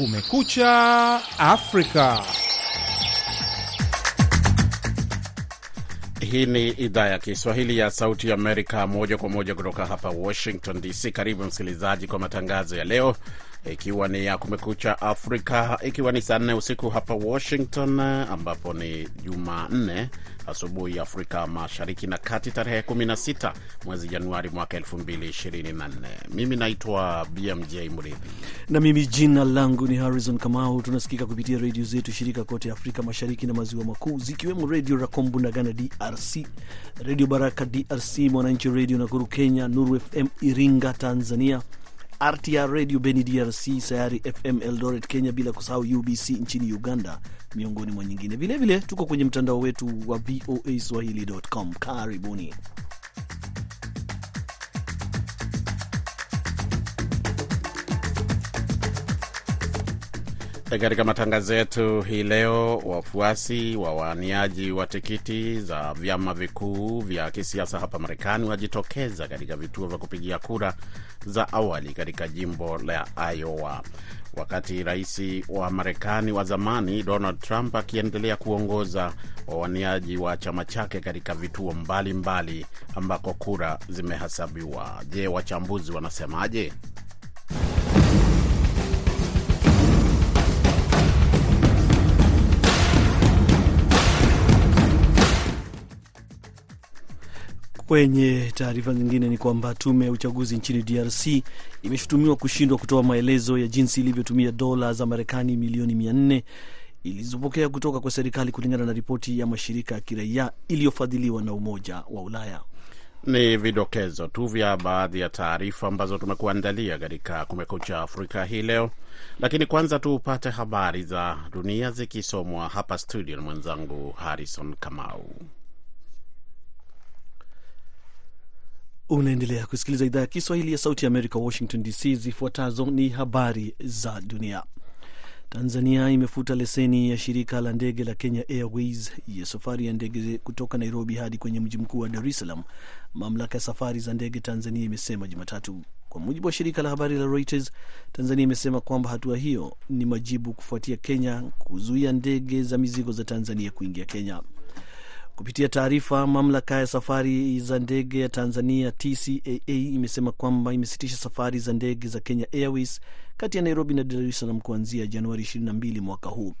Kumekucha Afrika. Hii ni idhaa ya Kiswahili ya Sauti ya Amerika, moja kwa moja kutoka hapa Washington DC. Karibu msikilizaji kwa matangazo ya leo, ikiwa ni ya Kumekucha Afrika, ikiwa ni saa nne usiku hapa Washington, ambapo ni Jumanne asubuhi Afrika Mashariki na Kati, tarehe 16 mwezi Januari mwaka 2024. Mimi naitwa BMJ Mridhi na mimi jina langu ni Harrison Kamau. Tunasikika kupitia redio zetu shirika kote Afrika Mashariki na Maziwa Makuu, zikiwemo Redio Rakombu na Ghana DRC, Redio Baraka DRC, Mwananchi Redio Nakuru Kenya, Nuru FM Iringa Tanzania, RTR Radio Beni DRC, Sayari FM Eldoret Kenya, bila kusahau UBC nchini Uganda, miongoni mwa nyingine. Vilevile tuko kwenye mtandao wetu wa VOA Swahili.com. Karibuni. Katika matangazo yetu hii leo, wafuasi wa waaniaji wa tikiti za vyama vikuu vya kisiasa hapa Marekani wajitokeza katika vituo vya kupigia kura za awali katika jimbo la Iowa, wakati rais wa Marekani wa zamani Donald Trump akiendelea kuongoza wawaniaji wa chama chake katika vituo mbalimbali mbali ambako kura zimehesabiwa. Je, wachambuzi wanasemaje? Kwenye taarifa zingine ni kwamba tume ya uchaguzi nchini DRC imeshutumiwa kushindwa kutoa maelezo ya jinsi ilivyotumia dola za Marekani milioni mia nne ilizopokea kutoka kwa serikali kulingana na ripoti ya mashirika ya kiraia iliyofadhiliwa na Umoja wa Ulaya. Ni vidokezo tu vya baadhi ya taarifa ambazo tumekuandalia katika Kumekucha Afrika hii leo, lakini kwanza tupate habari za dunia zikisomwa hapa studio na mwenzangu Harrison Kamau. Unaendelea kusikiliza idhaa ya Kiswahili ya Sauti ya Amerika, Washington DC. Zifuatazo ni habari za dunia. Tanzania imefuta leseni ya shirika la ndege la Kenya Airways ya safari ya ndege kutoka Nairobi hadi kwenye mji mkuu wa Dar es Salaam, mamlaka ya safari za ndege Tanzania imesema Jumatatu. Kwa mujibu wa shirika la habari la Reuters, Tanzania imesema kwamba hatua hiyo ni majibu kufuatia Kenya kuzuia ndege za mizigo za Tanzania kuingia Kenya. Kupitia taarifa, mamlaka ya safari za ndege ya Tanzania TCAA imesema kwamba imesitisha safari za ndege za Kenya Airways kati ya Nairobi na Dar es Salaam kuanzia Januari 22 mwaka huu.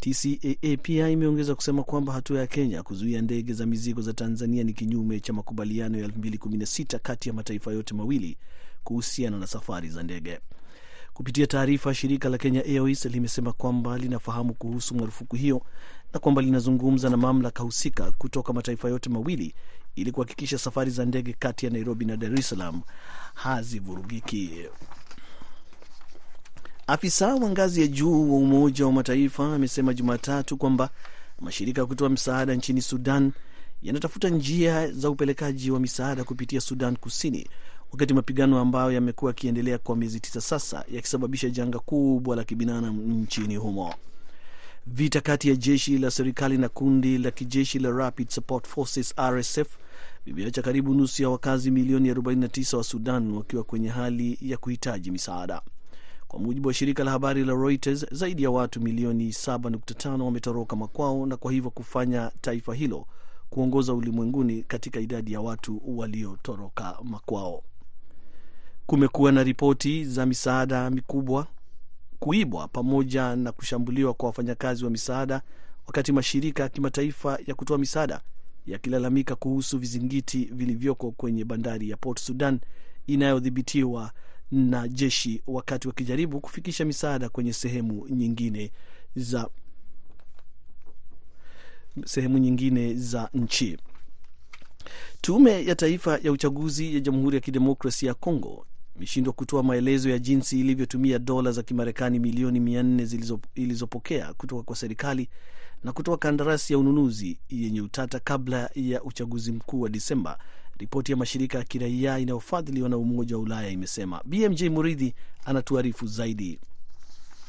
TCAA pia imeongeza kusema kwamba hatua ya Kenya kuzuia ndege za mizigo za Tanzania ni kinyume cha makubaliano ya 2016 kati ya mataifa yote mawili kuhusiana na safari za ndege. Kupitia taarifa, shirika la Kenya Airways limesema kwamba linafahamu kuhusu marufuku hiyo na kwamba linazungumza na mamlaka husika kutoka mataifa yote mawili ili kuhakikisha safari za ndege kati ya Nairobi na Dar es Salaam hazivurugiki. Afisa wa ngazi ya juu wa Umoja wa Mataifa amesema Jumatatu kwamba mashirika ya kutoa msaada nchini Sudan yanatafuta njia za upelekaji wa misaada kupitia Sudan Kusini, wakati mapigano ambayo yamekuwa yakiendelea kwa miezi tisa sasa yakisababisha janga kubwa la kibinadamu nchini humo. Vita kati ya jeshi la serikali na kundi la kijeshi la Rapid Support Forces RSF vimeacha karibu nusu ya wakazi milioni 49 wa Sudan wakiwa kwenye hali ya kuhitaji misaada. Kwa mujibu wa shirika la habari la Reuters, zaidi ya watu milioni 7.5 wametoroka makwao na kwa hivyo kufanya taifa hilo kuongoza ulimwenguni katika idadi ya watu waliotoroka makwao. Kumekuwa na ripoti za misaada mikubwa kuibwa pamoja na kushambuliwa kwa wafanyakazi wa misaada, wakati mashirika ya kimataifa ya kutoa misaada yakilalamika kuhusu vizingiti vilivyoko kwenye bandari ya Port Sudan inayodhibitiwa na jeshi, wakati wakijaribu kufikisha misaada kwenye sehemu nyingine za sehemu nyingine za nchi. Tume ya Taifa ya Uchaguzi ya Jamhuri ya Kidemokrasia ya Kongo imeshindwa kutoa maelezo ya jinsi ilivyotumia dola za Kimarekani milioni mia nne ilizopokea kutoka kwa serikali na kutoa kandarasi ya ununuzi yenye utata kabla ya uchaguzi mkuu wa Disemba. Ripoti ya mashirika ya kiraia inayofadhiliwa na Umoja wa Ulaya imesema. BMJ Muridhi anatuarifu zaidi.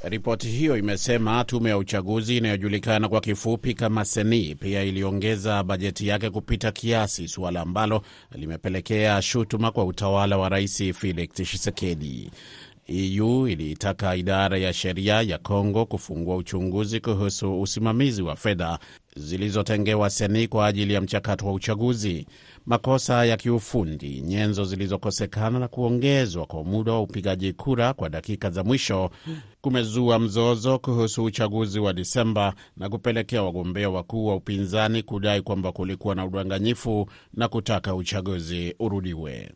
Ripoti hiyo imesema tume ya uchaguzi inayojulikana kwa kifupi kama Seni pia iliongeza bajeti yake kupita kiasi, suala ambalo limepelekea shutuma kwa utawala wa Rais Felix Tshisekedi. EU iliitaka idara ya sheria ya Kongo kufungua uchunguzi kuhusu usimamizi wa fedha zilizotengewa Seni kwa ajili ya mchakato wa uchaguzi, makosa ya kiufundi, nyenzo zilizokosekana na kuongezwa kwa muda wa upigaji kura kwa dakika za mwisho kumezua mzozo kuhusu uchaguzi wa Disemba na kupelekea wagombea wakuu wa upinzani kudai kwamba kulikuwa na udanganyifu na kutaka uchaguzi urudiwe.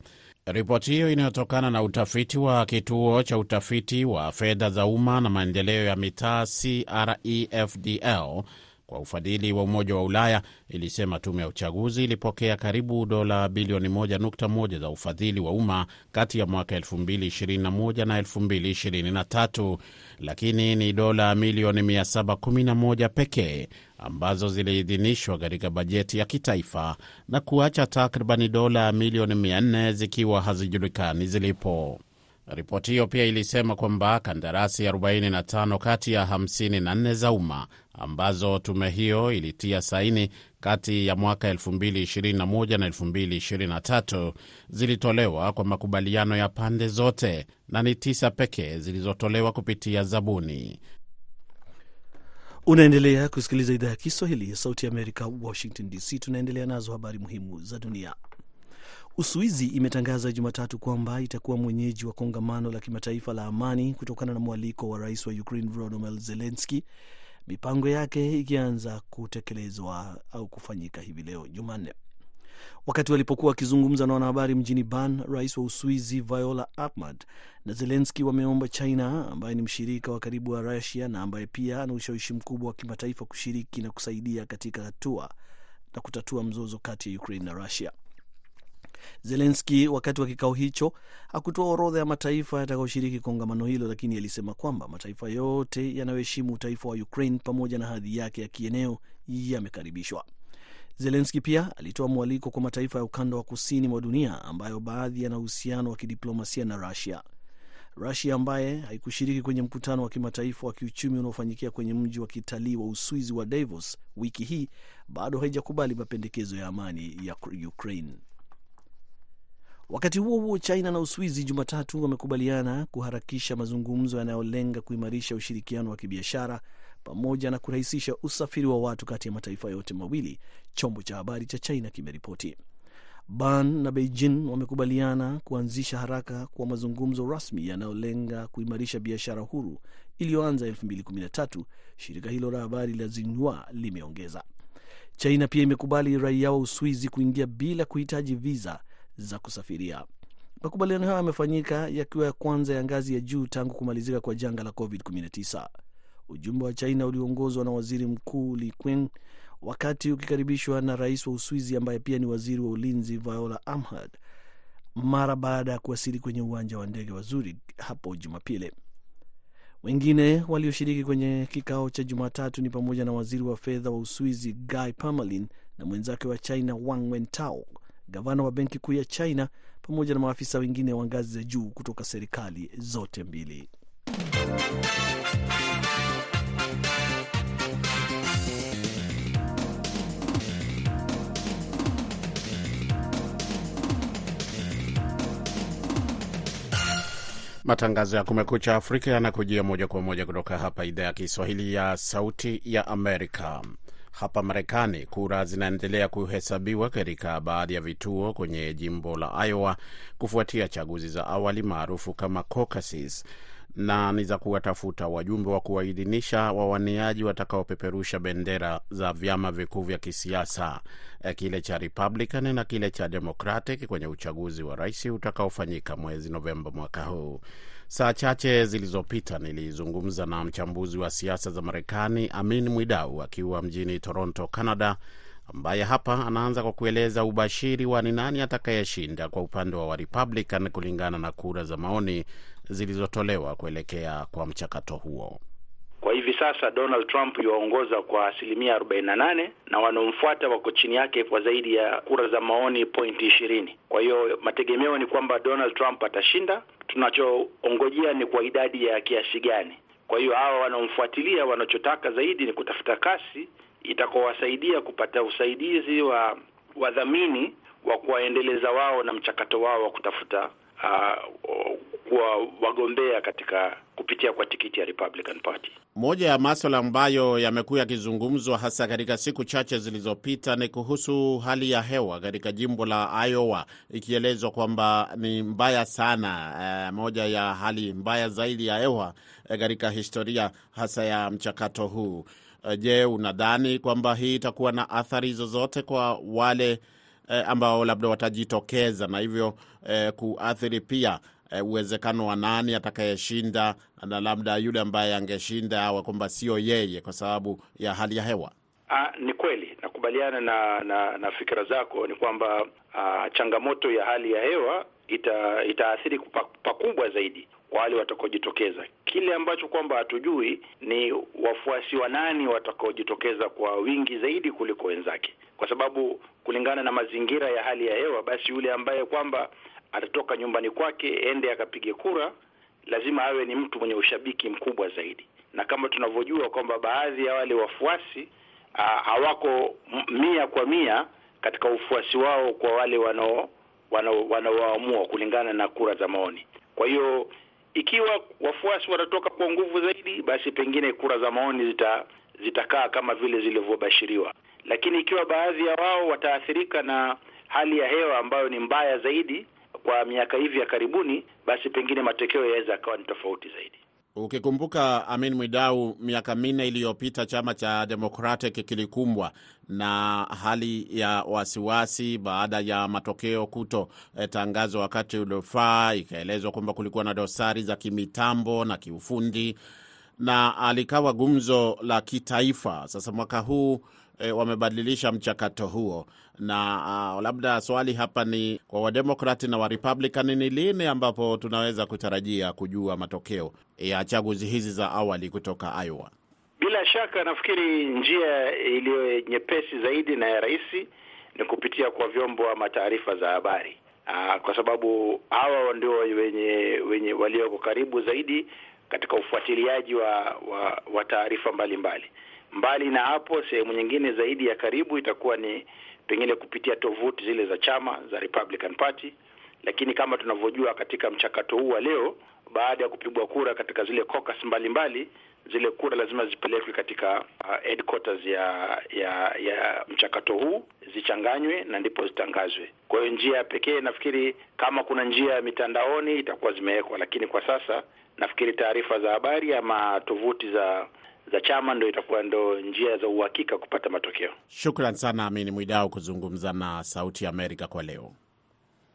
Ripoti hiyo inayotokana na utafiti wa kituo cha utafiti wa fedha za umma na maendeleo ya mitaa CREFDL kwa ufadhili wa Umoja wa Ulaya ilisema tume ya uchaguzi ilipokea karibu dola bilioni 1.1 za ufadhili wa umma kati ya mwaka 2021 na 2023, lakini ni dola milioni 711 pekee ambazo ziliidhinishwa katika bajeti ya kitaifa na kuacha takribani dola milioni 400 zikiwa hazijulikani zilipo. Ripoti hiyo pia ilisema kwamba kandarasi 45 kati ya 54 za umma ambazo tume hiyo ilitia saini kati ya mwaka 2021 na 2023 zilitolewa kwa makubaliano ya pande zote na ni tisa pekee zilizotolewa kupitia zabuni. Unaendelea kusikiliza idhaa ya Kiswahili ya Sauti ya Amerika, Washington DC. Tunaendelea nazo habari muhimu za dunia. Uswizi imetangaza Jumatatu kwamba itakuwa mwenyeji wa kongamano la kimataifa la amani kutokana na mwaliko wa rais wa Ukraine Volodymyr Zelensky, mipango yake ikianza kutekelezwa au kufanyika hivi leo Jumanne. Wakati walipokuwa wakizungumza na wanahabari mjini Bern, rais wa Uswizi Viola Ahmad na Zelenski wameomba China, ambaye ni mshirika wa karibu wa Rusia na ambaye pia ana ushawishi mkubwa wa kimataifa, kushiriki na kusaidia katika hatua na kutatua mzozo kati ya Ukraine na Rusia. Zelenski wakati wa kikao hicho hakutoa orodha ya mataifa yatakayoshiriki kongamano hilo, lakini alisema kwamba mataifa yote yanayoheshimu utaifa wa Ukraine pamoja na hadhi yake ya kieneo yamekaribishwa. Zelenski pia alitoa mwaliko kwa mataifa ya ukanda wa kusini mwa dunia ambayo baadhi yana uhusiano wa kidiplomasia na Rusia. Rusia ambaye haikushiriki kwenye mkutano wa kimataifa wa kiuchumi unaofanyikia kwenye mji wa kitalii wa Uswizi wa Davos wiki hii bado haijakubali mapendekezo ya amani ya Ukraine. Wakati huo huo, China na Uswizi Jumatatu wamekubaliana kuharakisha mazungumzo yanayolenga kuimarisha ushirikiano wa kibiashara pamoja na kurahisisha usafiri wa watu kati ya mataifa yote mawili, chombo cha habari cha China kimeripoti. Ban na Beijing wamekubaliana kuanzisha haraka kwa mazungumzo rasmi yanayolenga kuimarisha biashara huru iliyoanza 2013, shirika hilo la habari la Xinhua limeongeza. China pia imekubali raia wa Uswizi kuingia bila kuhitaji viza za kusafiria. Makubaliano hayo yamefanyika yakiwa ya kwanza ya ngazi ya juu tangu kumalizika kwa janga la COVID-19. Ujumbe wa China ulioongozwa na waziri mkuu Li Qiang, wakati ukikaribishwa na rais wa Uswizi ambaye pia ni waziri wa ulinzi Viola Amherd mara baada ya kuwasili kwenye uwanja wa ndege wa Zurich hapo Jumapili. Wengine walioshiriki kwenye kikao cha Jumatatu ni pamoja na waziri wa fedha wa Uswizi Guy Parmelin na mwenzake wa China Wang Wentao, gavana wa benki kuu ya China pamoja na maafisa wengine wa ngazi za juu kutoka serikali zote mbili. Matangazo ya Kumekucha Afrika yanakujia moja kwa moja kutoka hapa idhaa ya Kiswahili ya Sauti ya Amerika. Hapa Marekani, kura zinaendelea kuhesabiwa katika baadhi ya vituo kwenye jimbo la Iowa kufuatia chaguzi za awali maarufu kama caucuses, na ni za kuwatafuta wajumbe wa kuwaidhinisha wawaniaji watakaopeperusha bendera za vyama vikuu vya kisiasa, kile cha Republican na kile cha Democratic kwenye uchaguzi wa rais utakaofanyika mwezi Novemba mwaka huu. Saa chache zilizopita nilizungumza na mchambuzi wa siasa za Marekani Amin Mwidau akiwa mjini Toronto, Canada, ambaye hapa anaanza kwa kueleza ubashiri wa ni nani atakayeshinda kwa upande wa Warepublican kulingana na kura za maoni zilizotolewa kuelekea kwa mchakato huo. Kwa hivi sasa Donald Trump yuwaongoza kwa asilimia arobaini na nane na wanaomfuata wako chini yake kwa zaidi ya kura za maoni pointi ishirini. Kwa hiyo mategemeo ni kwamba Donald Trump atashinda. Tunachoongojea ni kwa idadi ya kiasi gani. Kwa hiyo hawa wanaomfuatilia wanachotaka zaidi ni kutafuta kasi itakaowasaidia kupata usaidizi wa wadhamini wa kuwaendeleza wao na mchakato wao wa kutafuta uh, kuwa wagombea katika kupitia kwa tikiti ya Republican Party. Moja ya maswala ambayo yamekuwa yakizungumzwa hasa katika siku chache zilizopita ni kuhusu hali ya hewa katika jimbo la Iowa, ikielezwa kwamba ni mbaya sana, eh, moja ya hali mbaya zaidi ya hewa eh, katika historia hasa ya mchakato huu. Eh, je, unadhani kwamba hii itakuwa na athari zozote kwa wale eh, ambao labda watajitokeza na hivyo eh, kuathiri pia eh, uwezekano wa nani atakayeshinda na labda yule ambaye angeshinda awe kwamba sio yeye kwa sababu ya hali ya hewa? Ah, ni kweli nakubaliana na, na na fikira zako. Ni kwamba ah, changamoto ya hali ya hewa ita, itaathiri pakubwa zaidi kwa wale watakaojitokeza. Kile ambacho kwamba hatujui ni wafuasi wa nani watakaojitokeza kwa wingi zaidi kuliko wenzake, kwa sababu kulingana na mazingira ya hali ya hewa, basi yule ambaye kwamba atatoka nyumbani kwake ende akapige kura, lazima awe ni mtu mwenye ushabiki mkubwa zaidi, na kama tunavyojua kwamba baadhi ya wale wafuasi hawako mia kwa mia katika ufuasi wao kwa wale wanao wanaoamua kulingana na kura za maoni. Kwa hiyo ikiwa wafuasi watatoka kwa nguvu zaidi, basi pengine kura za maoni zita zitakaa kama vile zilivyobashiriwa, lakini ikiwa baadhi ya wao wataathirika na hali ya hewa ambayo ni mbaya zaidi kwa miaka hivi ya karibuni, basi pengine matokeo yaweza yakawa ni tofauti zaidi. Ukikumbuka Amin Mwidau, miaka minne iliyopita chama cha Democratic kilikumbwa na hali ya wasiwasi baada ya matokeo kutotangazwa wakati uliofaa. Ikaelezwa kwamba kulikuwa na dosari za kimitambo na kiufundi na alikawa gumzo la kitaifa. Sasa mwaka huu e, wamebadilisha mchakato huo na uh, labda swali hapa ni kwa wademokrati na warepublican, ni lini ambapo tunaweza kutarajia kujua matokeo ya chaguzi hizi za awali kutoka Iowa? Bila shaka nafikiri njia iliyo nyepesi zaidi na ya rahisi ni kupitia kwa vyombo ama taarifa za habari. Aa, kwa sababu hawa ndio wenye wenye walioko karibu zaidi katika ufuatiliaji wa wa, wa taarifa mbalimbali. Mbali na hapo, sehemu nyingine zaidi ya karibu itakuwa ni pengine kupitia tovuti zile za chama za Republican Party, lakini kama tunavyojua katika mchakato huu wa leo, baada ya kupigwa kura katika zile caucus mbalimbali, zile kura lazima zipelekwe katika uh, headquarters ya ya ya mchakato huu zichanganywe na ndipo zitangazwe. Kwa hiyo njia pekee nafikiri kama kuna njia ya mitandaoni itakuwa zimewekwa, lakini kwa sasa nafikiri taarifa za habari ama tovuti za za chama ndo itakuwa ndo njia za uhakika kupata matokeo. Shukran sana Amini Mwidau kuzungumza na Sauti ya Amerika kwa leo.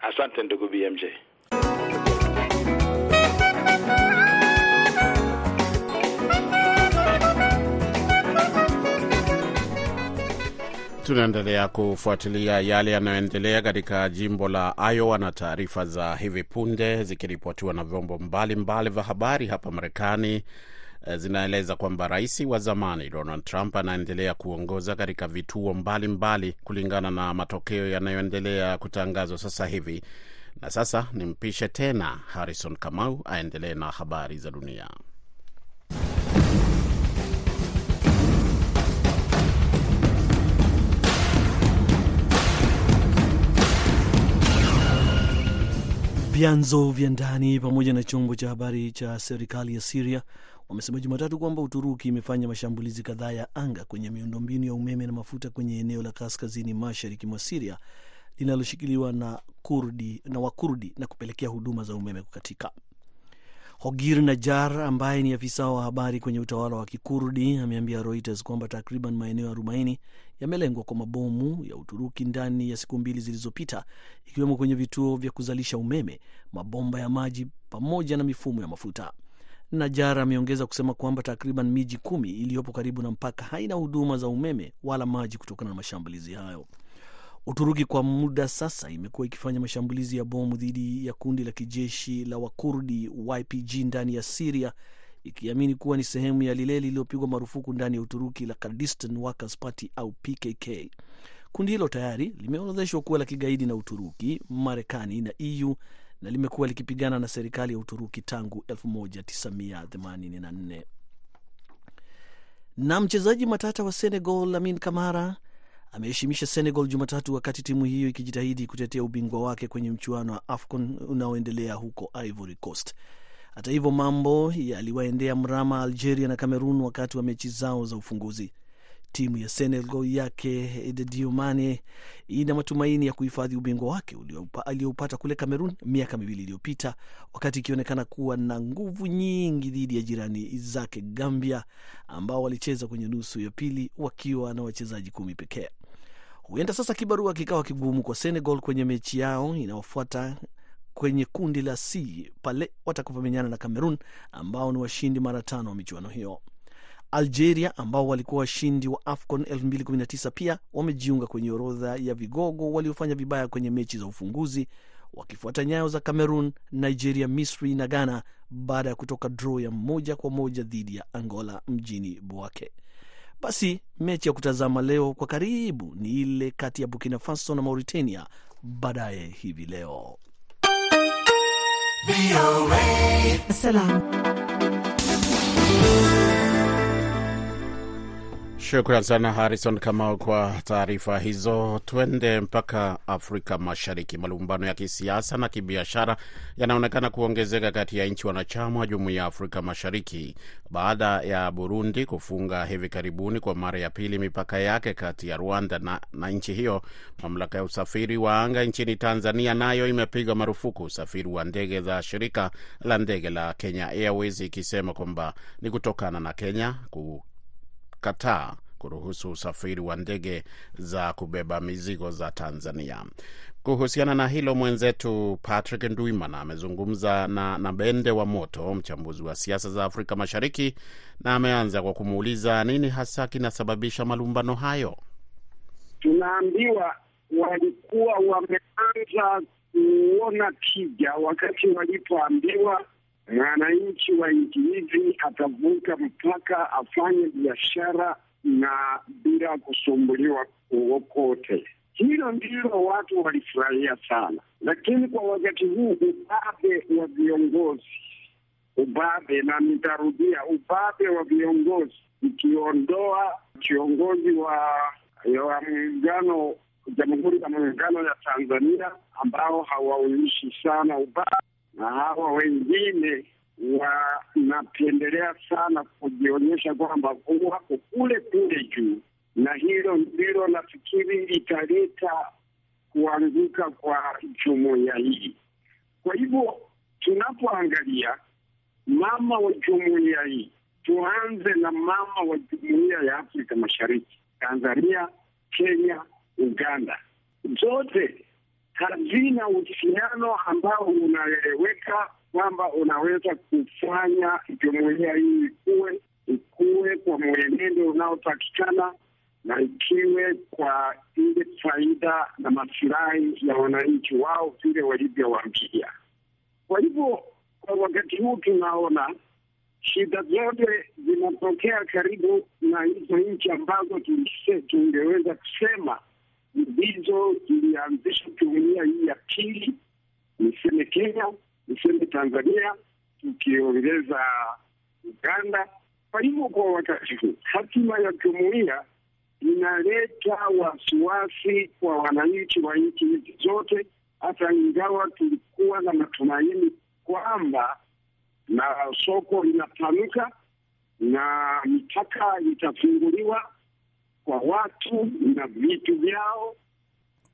Asante ndugu BMJ. Tunaendelea kufuatilia yale yanayoendelea katika jimbo la Iowa na taarifa za hivi punde zikiripotiwa na vyombo mbalimbali vya habari hapa Marekani zinaeleza kwamba rais wa zamani Donald Trump anaendelea kuongoza katika vituo mbalimbali mbali, kulingana na matokeo yanayoendelea kutangazwa sasa hivi. Na sasa nimpishe tena Harrison Kamau aendelee na habari za dunia. Vyanzo vya ndani pamoja na chombo cha habari cha serikali ya Siria wamesema Jumatatu kwamba Uturuki imefanya mashambulizi kadhaa ya anga kwenye miundombinu ya umeme na mafuta kwenye eneo la kaskazini mashariki mwa Siria linaloshikiliwa na Kurdi na Wakurdi na kupelekea huduma za umeme kukatika. Hogir Najar ambaye ni afisa wa habari kwenye utawala wa Kikurdi ameambia Reuters kwamba takriban maeneo arobaini yamelengwa kwa mabomu ya Uturuki ndani ya siku mbili zilizopita, ikiwemo kwenye vituo vya kuzalisha umeme, mabomba ya maji pamoja na mifumo ya mafuta. Najar ameongeza kusema kwamba takriban miji kumi iliyopo karibu na mpaka haina huduma za umeme wala maji kutokana na mashambulizi hayo. Uturuki kwa muda sasa imekuwa ikifanya mashambulizi ya bomu dhidi ya kundi la kijeshi la Wakurdi YPG ndani ya Siria, ikiamini kuwa ni sehemu ya lile lililopigwa marufuku ndani ya Uturuki la Kurdistan Workers Party au PKK. Kundi hilo tayari limeorodheshwa kuwa la kigaidi na Uturuki, Marekani na EU na limekuwa likipigana na serikali ya Uturuki tangu 1984. Na mchezaji matata wa Senegal Lamin Kamara ameheshimisha Senegal Jumatatu wakati timu hiyo ikijitahidi kutetea ubingwa wake kwenye mchuano wa AFCON unaoendelea huko Ivory Coast. Hata hivyo, mambo yaliwaendea mrama Algeria na Cameroon wakati wa mechi zao za ufunguzi. Timu ya Senegal yake Diomane ina matumaini ya kuhifadhi ubingwa wake aliyoupata kule Cameroon miaka miwili iliyopita, wakati ikionekana kuwa na nguvu nyingi dhidi ya jirani zake Gambia, ambao walicheza kwenye nusu ya pili wakiwa na wachezaji kumi pekee. Huenda sasa kibarua kikawa kigumu kwa Senegal kwenye mechi yao inayofuata kwenye kundi la C pale watakapomenyana na Cameroon ambao ni washindi mara tano wa michuano hiyo. Algeria ambao walikuwa washindi wa AFCON 2019 pia wamejiunga kwenye orodha ya vigogo waliofanya vibaya kwenye mechi za ufunguzi wakifuata nyayo za Cameroon, Nigeria, Misri na Ghana baada ya kutoka draw ya moja kwa moja dhidi ya Angola mjini Bouake. Basi mechi ya kutazama leo kwa karibu ni ile kati ya Burkina Faso na Mauritania baadaye hivi leo. Shukran sana Harrison Kamau kwa taarifa hizo. Twende mpaka Afrika Mashariki. Malumbano ya kisiasa na kibiashara yanaonekana kuongezeka kati ya nchi wanachama wa Jumuiya ya Afrika Mashariki baada ya Burundi kufunga hivi karibuni kwa mara ya pili mipaka yake kati ya Rwanda na, na nchi hiyo. Mamlaka ya usafiri wa anga nchini Tanzania nayo imepiga marufuku usafiri wa ndege za shirika la ndege la Kenya Airways ikisema kwamba ni kutokana na Kenya ku kataa kuruhusu usafiri wa ndege za kubeba mizigo za Tanzania. Kuhusiana na hilo, mwenzetu Patrick Ndwimana amezungumza na, na Bende wa Moto, mchambuzi wa siasa za Afrika Mashariki, na ameanza kwa kumuuliza nini hasa kinasababisha malumbano hayo. Tunaambiwa walikuwa wameanza kuona tija wakati walipoambiwa mwananchi wa nchi hizi atavuka mpaka afanye biashara na bila kusumbuliwa kokote. Hilo ndilo watu walifurahia sana, lakini kwa wakati huu ubabe wa viongozi, ubabe na nitarudia, ubabe wa viongozi, ikiondoa kiongozi wa wa muungano Jamhuri ya Muungano ya Tanzania ambao hawaonyeshi sana ubabe na hawa wengine wanapendelea sana kujionyesha kwamba wako kule kule juu, na hilo ndilo nafikiri litaleta kuanguka kwa jumuiya hii. Kwa hivyo tunapoangalia mama wa jumuiya hii, tuanze na mama wa jumuiya ya Afrika Mashariki, Tanzania, Kenya, Uganda, zote hazina uhusiano ambao unaeleweka kwamba unaweza kufanya jumuiya hii ikuwe ikuwe kwa mwenendo unaotakikana na ikiwe kwa ile faida na masilahi ya wananchi wao vile walivyowaambia. Kwa hivyo kwa wakati huu tunaona shida zote zinatokea karibu na hizo nchi ambazo tungeweza kusema ndizo zilianzisha jumuiya hii ya pili, niseme Kenya, niseme Tanzania, tukiongeza Uganda. Kwa hivyo kwa wakati huu hatima ya jumuia inaleta wasiwasi kwa wananchi wa nchi hizi zote, hata ingawa tulikuwa na matumaini kwamba na soko linapanuka na mipaka itafunguliwa kwa watu na vitu vyao.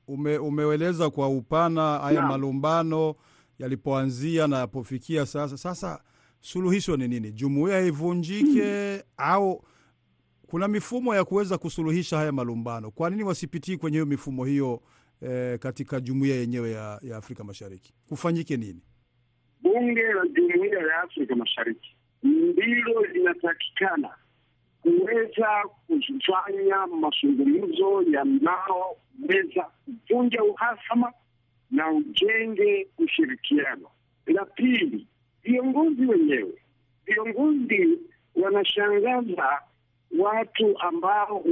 Ume, umeeleza kwa upana haya malumbano yalipoanzia na yapofikia sasa. Sasa suluhisho ni nini? Jumuiya ivunjike au kuna mifumo ya kuweza kusuluhisha haya malumbano? Kwa nini wasipitii kwenye hiyo mifumo hiyo eh, katika jumuiya yenyewe ya, ya Afrika Mashariki? Kufanyike nini? Bunge la Jumuiya ya Afrika Mashariki ndilo linatakikana kuweza kufanya mazungumzo yanayoweza kuvunja uhasama na ujenge ushirikiano. La pili, viongozi wenyewe, viongozi wanashangaza watu ambao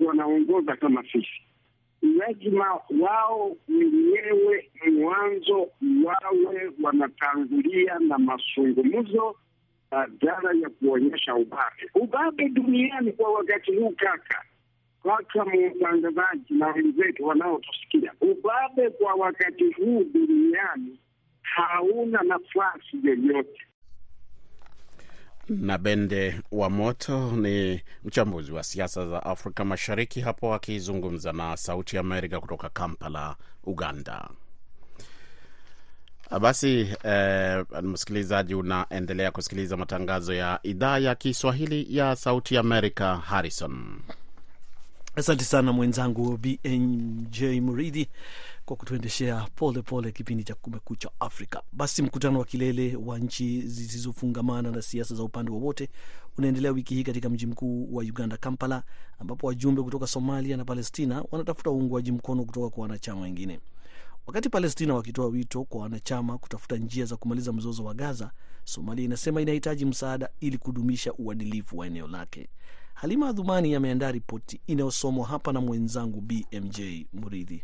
wanaongoza kama sisi lazima wao wenyewe mwanzo wawe wanatangulia na mazungumzo badala ya kuonyesha ubabe. Ubabe duniani kwa wakati huu kaka, kaka mtangazaji na wenzetu wanaotusikia, ubabe kwa wakati huu duniani hauna nafasi yoyote. na Bende wa Moto ni mchambuzi wa siasa za Afrika Mashariki, hapo akizungumza na Sauti ya Amerika kutoka Kampala, Uganda. Basi eh, msikilizaji, unaendelea kusikiliza matangazo ya idhaa ya Kiswahili ya Sauti Amerika. Harrison, Asante sana mwenzangu BNJ Muridhi kwa kutuendeshea pole pole kipindi cha Kumekucha Afrika. Basi mkutano wa kilele wa nchi zisizofungamana na siasa za upande wowote unaendelea wiki hii katika mji mkuu wa Uganda, Kampala, ambapo wajumbe kutoka Somalia na Palestina wanatafuta uungwaji mkono kutoka kwa wanachama wengine. Wakati Palestina wakitoa wito kwa wanachama kutafuta njia za kumaliza mzozo wa Gaza, Somalia inasema inahitaji msaada ili kudumisha uadilifu wa eneo lake. Halima Adhumani ameandaa ripoti inayosomwa hapa na mwenzangu BMJ Muridhi.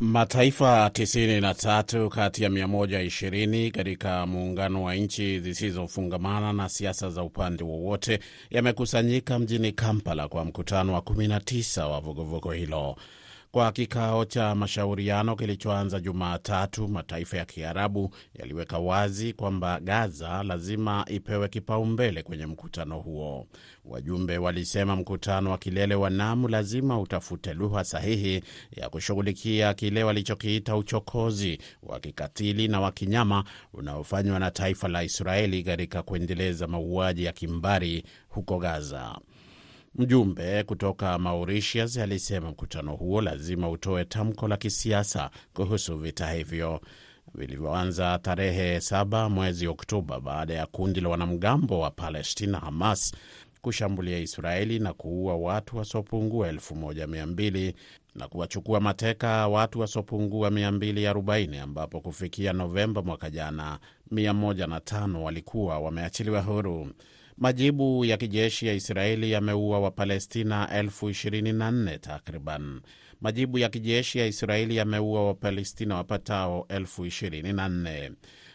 mataifa 93 kati ya 120 katika muungano wa nchi zisizofungamana na siasa za upande wowote yamekusanyika mjini Kampala kwa mkutano wa 19 wa vuguvugu hilo. Kwa kikao cha mashauriano kilichoanza Jumatatu, mataifa ya Kiarabu yaliweka wazi kwamba Gaza lazima ipewe kipaumbele kwenye mkutano huo. Wajumbe walisema mkutano wa kilele wa Namu lazima utafute lugha sahihi ya kushughulikia kile walichokiita uchokozi wa kikatili na wa kinyama unaofanywa na taifa la Israeli katika kuendeleza mauaji ya kimbari huko Gaza. Mjumbe kutoka Mauritius alisema mkutano huo lazima utoe tamko la kisiasa kuhusu vita hivyo vilivyoanza tarehe 7 mwezi Oktoba baada ya kundi la wanamgambo wa Palestina Hamas kushambulia Israeli na kuua watu wasiopungua 1200 na kuwachukua mateka watu wasiopungua 240 ambapo kufikia Novemba mwaka jana 105 walikuwa wameachiliwa huru. Majibu ya kijeshi ya Israeli yameua Wapalestina elfu ishirini na nne takriban. Majibu ya kijeshi ya Israeli yameua Wapalestina wapatao elfu ishirini na nne.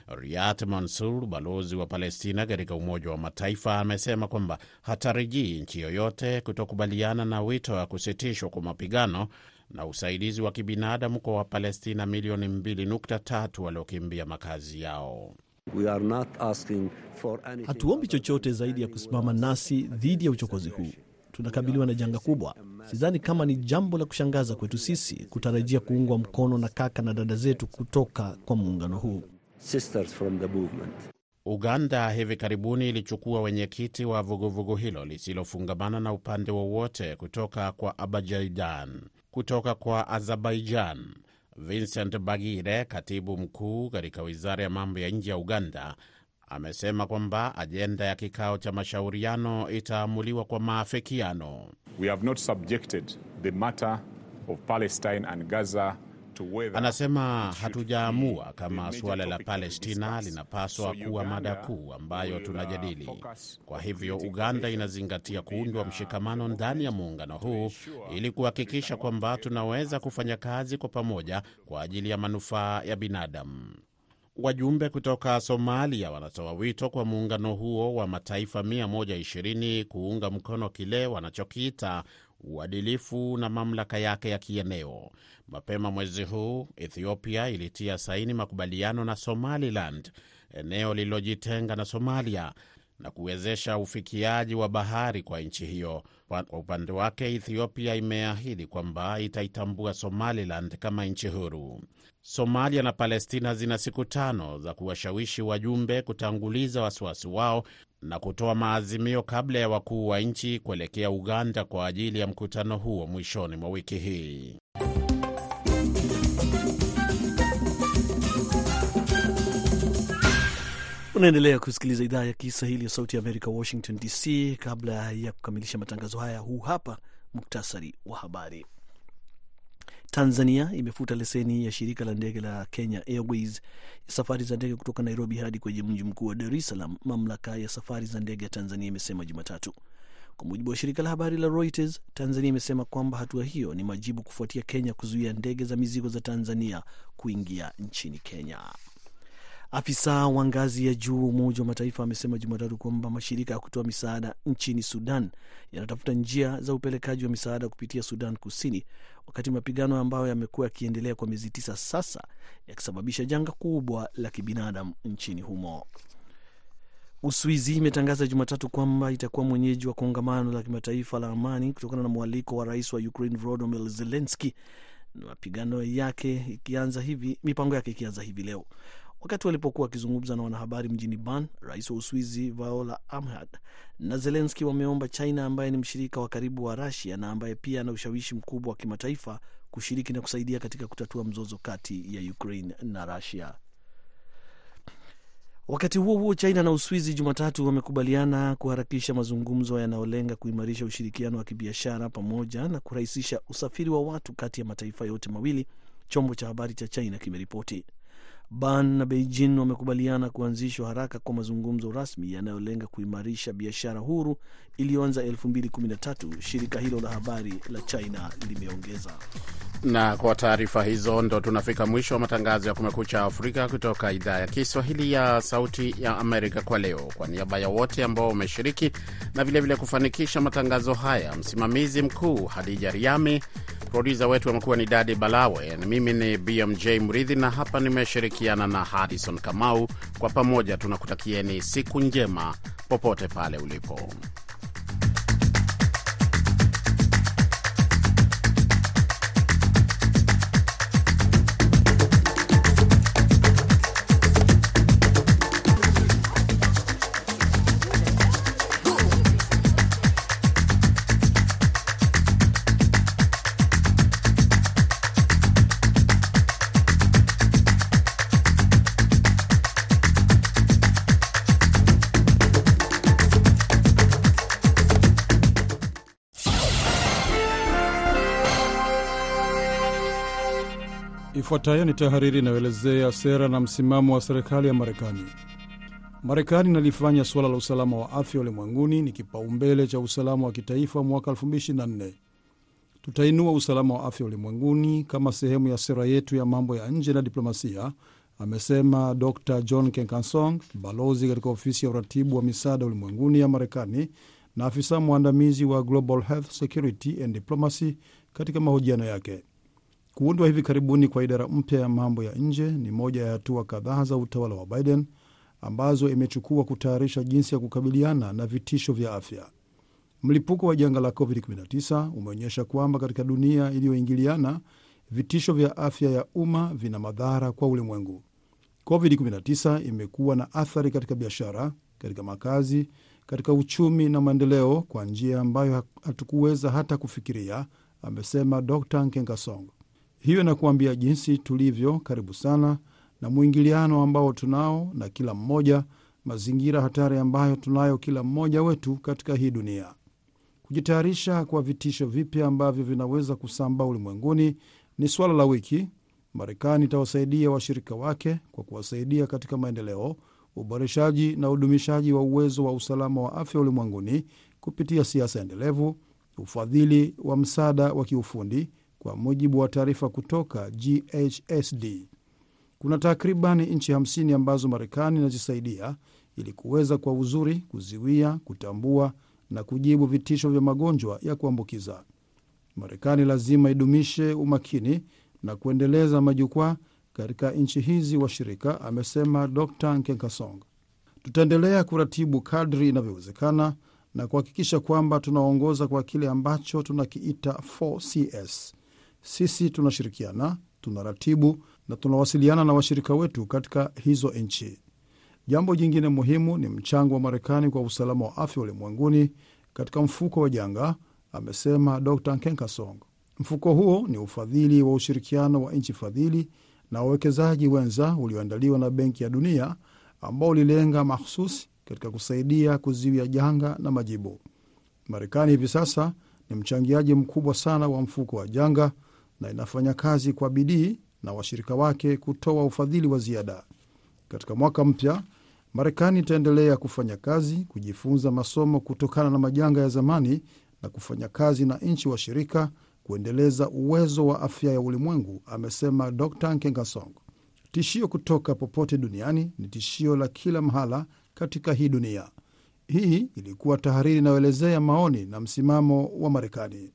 Riyad Mansur, balozi wa Palestina katika Umoja wa Mataifa, amesema kwamba hatarajii nchi yoyote kutokubaliana na wito wa kusitishwa kwa mapigano na usaidizi wa kibinadamu kwa Wapalestina milioni 2.3 waliokimbia makazi yao. Hatuombi chochote zaidi ya kusimama nasi dhidi ya uchokozi huu. Tunakabiliwa na janga kubwa. Sidhani kama ni jambo la kushangaza kwetu sisi kutarajia kuungwa mkono na kaka na dada zetu kutoka kwa muungano huu. Uganda hivi karibuni ilichukua wenyekiti wa vuguvugu hilo lisilofungamana na upande wowote kutoka kwa Azerbaijan. Kutoka kwa Azerbaijan, Vincent Bagire, katibu mkuu katika wizara ya mambo ya nje ya Uganda, amesema kwamba ajenda ya kikao cha mashauriano itaamuliwa kwa maafikiano. We have not subjected the matter of Palestine and Gaza Anasema hatujaamua kama suala la Palestina linapaswa kuwa mada kuu ambayo uh, tunajadili. Kwa hivyo Uganda inazingatia kuundwa uh, mshikamano ndani ya muungano huu ili kuhakikisha kwamba tunaweza kufanya kazi kwa pamoja kwa ajili ya manufaa ya binadamu. Wajumbe kutoka Somalia wanatoa wito kwa muungano huo wa mataifa 120 kuunga mkono kile wanachokiita uadilifu na mamlaka yake ya kieneo. Mapema mwezi huu Ethiopia ilitia saini makubaliano na Somaliland, eneo lililojitenga na Somalia, na kuwezesha ufikiaji wa bahari kwa nchi hiyo. Kwa upande wake, Ethiopia imeahidi kwamba itaitambua Somaliland kama nchi huru. Somalia na Palestina zina siku tano za kuwashawishi wajumbe kutanguliza wasiwasi wao na kutoa maazimio kabla ya wakuu wa nchi kuelekea Uganda kwa ajili ya mkutano huo mwishoni mwa wiki hii. Unaendelea kusikiliza idhaa ya Kiswahili ya Sauti ya Amerika, Washington DC. Kabla ya kukamilisha matangazo haya, huu hapa muktasari wa habari. Tanzania imefuta leseni ya shirika la ndege la Kenya Airways ya safari za ndege kutoka Nairobi hadi kwenye mji mkuu wa Dar es Salaam, mamlaka ya safari za ndege ya Tanzania imesema Jumatatu. Kwa mujibu wa shirika la habari la Reuters, Tanzania imesema kwamba hatua hiyo ni majibu kufuatia Kenya kuzuia ndege za mizigo za Tanzania kuingia nchini Kenya. Afisa wa ngazi ya juu wa Umoja wa Mataifa amesema Jumatatu kwamba mashirika ya kutoa misaada nchini Sudan yanatafuta njia za upelekaji wa misaada kupitia Sudan Kusini, wakati mapigano ambayo yamekuwa yakiendelea kwa miezi tisa sasa yakisababisha janga kubwa la kibinadamu nchini humo. Uswizi imetangaza Jumatatu kwamba itakuwa mwenyeji wa kongamano la kimataifa la amani kutokana na mwaliko wa rais wa Ukraine Volodymyr Zelensky mapigano yake ikianza hivi, mipango yake ikianza hivi leo. Wakati walipokuwa wakizungumza na wanahabari mjini Bern, rais wa Uswizi Viola Amhard na Zelenski wameomba China, ambaye ni mshirika wa karibu wa Rusia na ambaye pia ana ushawishi mkubwa wa kimataifa, kushiriki na kusaidia katika kutatua mzozo kati ya Ukraine na Rusia. Wakati huo huo, China na Uswizi Jumatatu wamekubaliana kuharakisha mazungumzo yanayolenga kuimarisha ushirikiano wa kibiashara pamoja na kurahisisha usafiri wa watu kati ya mataifa yote mawili, chombo cha habari cha China kimeripoti. Bern na Beijing wamekubaliana kuanzishwa haraka kwa mazungumzo rasmi yanayolenga kuimarisha biashara huru iliyoanza 2013, shirika hilo la habari la China limeongeza. Na kwa taarifa hizo ndo tunafika mwisho wa matangazo ya Kumekucha Afrika kutoka idhaa ya Kiswahili ya Sauti ya Amerika kwa leo. Kwa niaba ya wote ambao wameshiriki na vilevile vile kufanikisha matangazo haya, msimamizi mkuu Hadija Riami, produsa wetu amekuwa ni Dadi Balawe, na mimi ni BMJ Mridhi na hapa nimeshirikiana na Harrison Kamau. Kwa pamoja tunakutakieni siku njema popote pale ulipo. Ifuatayo ni tahariri inayoelezea sera na msimamo wa serikali ya Marekani. Marekani inalifanya suala la usalama wa afya ulimwenguni ni kipaumbele cha usalama wa kitaifa mwaka 2024. Tutainua usalama wa afya ulimwenguni kama sehemu ya sera yetu ya mambo ya nje na diplomasia, amesema Dr John Kenkansong, balozi katika ofisi ya uratibu wa misaada ulimwenguni ya Marekani na afisa mwandamizi wa Global Health Security and Diplomacy katika mahojiano yake. Kuundwa hivi karibuni kwa idara mpya ya mambo ya nje ni moja ya hatua kadhaa za utawala wa Biden ambazo imechukua kutayarisha jinsi ya kukabiliana na vitisho vya afya. Mlipuko wa janga la COVID-19 umeonyesha kwamba katika dunia iliyoingiliana, vitisho vya afya ya umma vina madhara kwa ulimwengu. COVID-19 imekuwa na athari katika biashara, katika makazi, katika uchumi na maendeleo kwa njia ambayo hatukuweza hata kufikiria, amesema Dr Nkengasong. Hiyo inakuambia jinsi tulivyo karibu sana na mwingiliano ambao tunao na kila mmoja, mazingira hatari ambayo tunayo kila mmoja wetu katika hii dunia. Kujitayarisha kwa vitisho vipya ambavyo vinaweza kusambaa ulimwenguni ni swala la wiki. Marekani itawasaidia washirika wake kwa kuwasaidia katika maendeleo, uboreshaji na udumishaji wa uwezo wa usalama wa afya ulimwenguni kupitia siasa endelevu, ufadhili wa msaada wa kiufundi kwa mujibu wa taarifa kutoka GHSD. Kuna takriban nchi 50 ambazo Marekani inazisaidia ili kuweza kwa uzuri kuziwia, kutambua na kujibu vitisho vya magonjwa ya kuambukiza. Marekani lazima idumishe umakini na kuendeleza majukwaa katika nchi hizi washirika, amesema Dr Nkenkasong. Tutaendelea kuratibu kadri inavyowezekana na kuhakikisha kwamba tunaongoza kwa kile ambacho tunakiita 4CS. Sisi tunashirikiana, tunaratibu na tunawasiliana na washirika wetu katika hizo nchi. Jambo jingine muhimu ni mchango wa Marekani kwa usalama wa afya ulimwenguni katika mfuko wa janga, amesema Dr kenkasong Mfuko huo ni ufadhili wa ushirikiano wa nchi fadhili na wawekezaji wenza ulioandaliwa na Benki ya Dunia ambao ulilenga mahsusi katika kusaidia kuzuia janga na majibu. Marekani hivi sasa ni mchangiaji mkubwa sana wa mfuko wa janga na inafanya kazi kwa bidii na washirika wake kutoa ufadhili wa ziada. Katika mwaka mpya, Marekani itaendelea kufanya kazi, kujifunza masomo kutokana na majanga ya zamani na kufanya kazi na nchi washirika kuendeleza uwezo wa afya ya ulimwengu, amesema Dr Nkengasong. Tishio kutoka popote duniani ni tishio la kila mahala katika hii dunia. Hii ilikuwa tahariri inayoelezea maoni na msimamo wa Marekani.